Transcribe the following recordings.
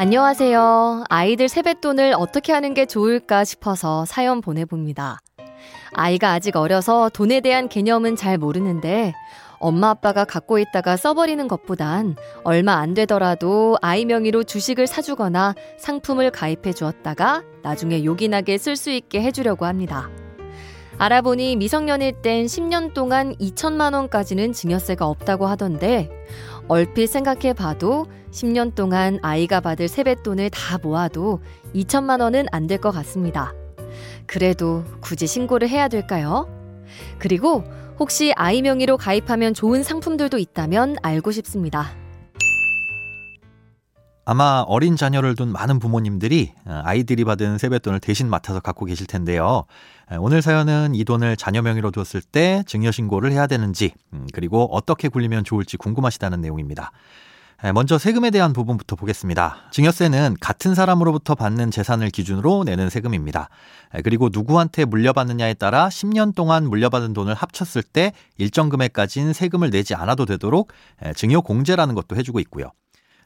안녕하세요. 아이들 세뱃돈을 어떻게 하는 게 좋을까 싶어서 사연 보내봅니다. 아이가 아직 어려서 돈에 대한 개념은 잘 모르는데 엄마 아빠가 갖고 있다가 써버리는 것보단 얼마 안 되더라도 아이 명의로 주식을 사주거나 상품을 가입해 주었다가 나중에 요긴하게 쓸 수 있게 해주려고 합니다. 알아보니 미성년일 땐 10년 동안 2천만 원까지는 증여세가 없다고 하던데 얼핏 생각해 봐도 10년 동안 아이가 받을 세뱃돈을 다 모아도 2천만 원은 안 될 것 같습니다. 그래도 굳이 신고를 해야 될까요? 그리고 혹시 아이 명의로 가입하면 좋은 상품들도 있다면 알고 싶습니다. 아마 어린 자녀를 둔 많은 부모님들이 어, 아이들이 받은 세뱃돈을 대신 맡아서 갖고 계실 텐데요. 오늘 사연은 이 돈을 자녀 명의로 뒀을 때 증여신고를 해야 되는지, 음, 그리고 어떻게 굴리면 좋을지 궁금하시다는 내용입니다. 먼저 세금에 대한 부분부터 보겠습니다. 증여세는 같은 사람으로부터 받는 재산을 기준으로 내는 세금입니다. 그리고 누구한테 물려받느냐에 따라 10년 동안 물려받은 돈을 합쳤을 때 일정 금액까지는 세금을 내지 않아도 되도록 증여 공제라는 것도 해주고 있고요.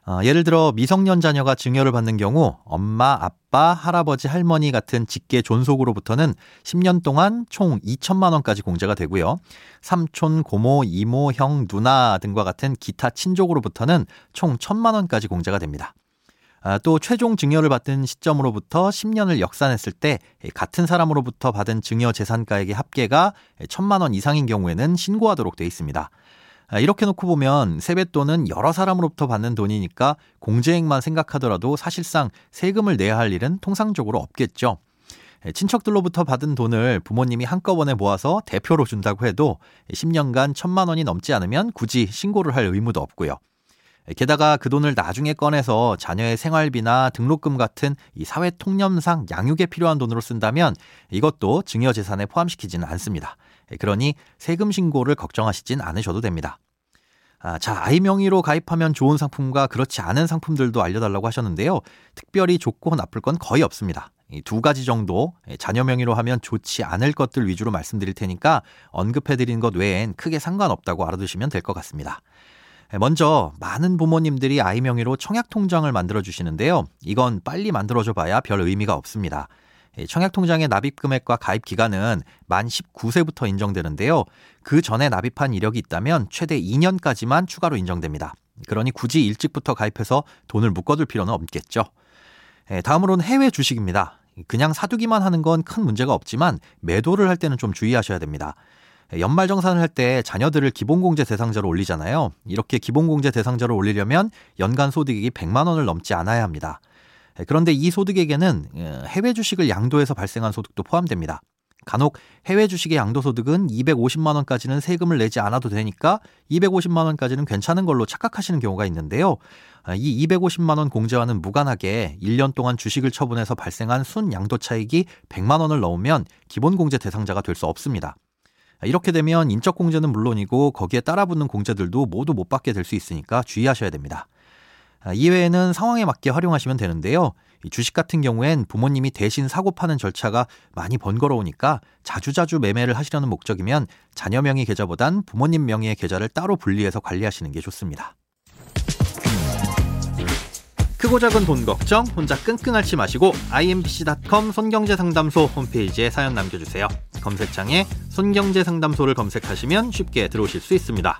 어, 예를 들어 미성년 자녀가 증여를 받는 경우 엄마, 아빠, 할아버지, 할머니 같은 직계 존속으로부터는 10년 동안 총 2천만 원까지 공제가 되고요. 삼촌, 고모, 이모, 형, 누나 등과 같은 기타 친족으로부터는 총 1천만 원까지 공제가 됩니다. 아, 또 최종 증여를 받은 시점으로부터 10년을 역산했을 때 같은 사람으로부터 받은 증여 재산가액의 합계가 1천만 원 이상인 경우에는 신고하도록 되어 있습니다. 아, 이렇게 놓고 보면 세뱃돈은 여러 사람으로부터 받는 돈이니까 공제액만 생각하더라도 사실상 세금을 내야 할 일은 통상적으로 없겠죠. 친척들로부터 받은 돈을 부모님이 한꺼번에 모아서 대표로 준다고 해도 10년간 천만 원이 넘지 않으면 굳이 신고를 할 의무도 없고요. 게다가 그 돈을 나중에 꺼내서 자녀의 생활비나 등록금 같은 이 사회 통념상 양육에 필요한 돈으로 쓴다면 이것도 증여재산에 포함시키지는 않습니다. 그러니 세금 신고를 걱정하시진 않으셔도 됩니다. 아, 자, 아이 명의로 가입하면 좋은 상품과 그렇지 않은 상품들도 알려달라고 하셨는데요. 특별히 좋고 나쁠 건 거의 없습니다. 두 가지 정도 자녀 명의로 하면 좋지 않을 것들 위주로 말씀드릴 테니까 언급해드린 것 외엔 크게 상관없다고 알아두시면 될 것 같습니다. 먼저 많은 부모님들이 아이 명의로 청약 통장을 만들어 주시는데요. 이건 빨리 만들어줘 봐야 별 의미가 없습니다. 청약통장의 납입 금액과 가입 기간은 만 19세부터 인정되는데요. 그 전에 납입한 이력이 있다면 최대 2년까지만 추가로 인정됩니다. 그러니 굳이 일찍부터 가입해서 돈을 묶어둘 필요는 없겠죠. 다음으로는 해외 주식입니다. 그냥 사두기만 하는 건 큰 문제가 없지만 매도를 할 때는 좀 주의하셔야 됩니다. 연말 정산을 할 때 자녀들을 기본공제 대상자로 올리잖아요. 이렇게 기본공제 대상자로 올리려면 연간 소득이 100만 원을 넘지 않아야 합니다. 예, 그런데 이 소득에게는 예, 해외 주식을 양도해서 발생한 소득도 포함됩니다. 간혹 해외 주식의 양도소득은 250만 원까지는 세금을 내지 않아도 되니까 250만 원까지는 괜찮은 걸로 착각하시는 경우가 있는데요. 아, 이 250만 원 공제와는 무관하게 1년 동안 주식을 처분해서 발생한 순 양도 차익이 100만 원을 넘으면 기본 공제 대상자가 될 수 없습니다. 아, 이렇게 되면 인적 공제는 물론이고 거기에 따라붙는 공제들도 모두 못 받게 될 수 있으니까 주의하셔야 됩니다. 아, 이외에는 상황에 맞게 활용하시면 되는데요. 주식 같은 경우엔 부모님이 대신 사고 파는 절차가 많이 번거로우니까 자주자주 매매를 하시려는 목적이면 자녀 명의 계좌보단 부모님 명의의 계좌를 따로 분리해서 관리하시는 게 좋습니다. 크고 작은 돈 걱정 혼자 끙끙 앓지 마시고 imbc.com 손경제상담소 홈페이지에 사연 남겨주세요. 검색창에 손경제상담소를 검색하시면 쉽게 들어오실 수 있습니다.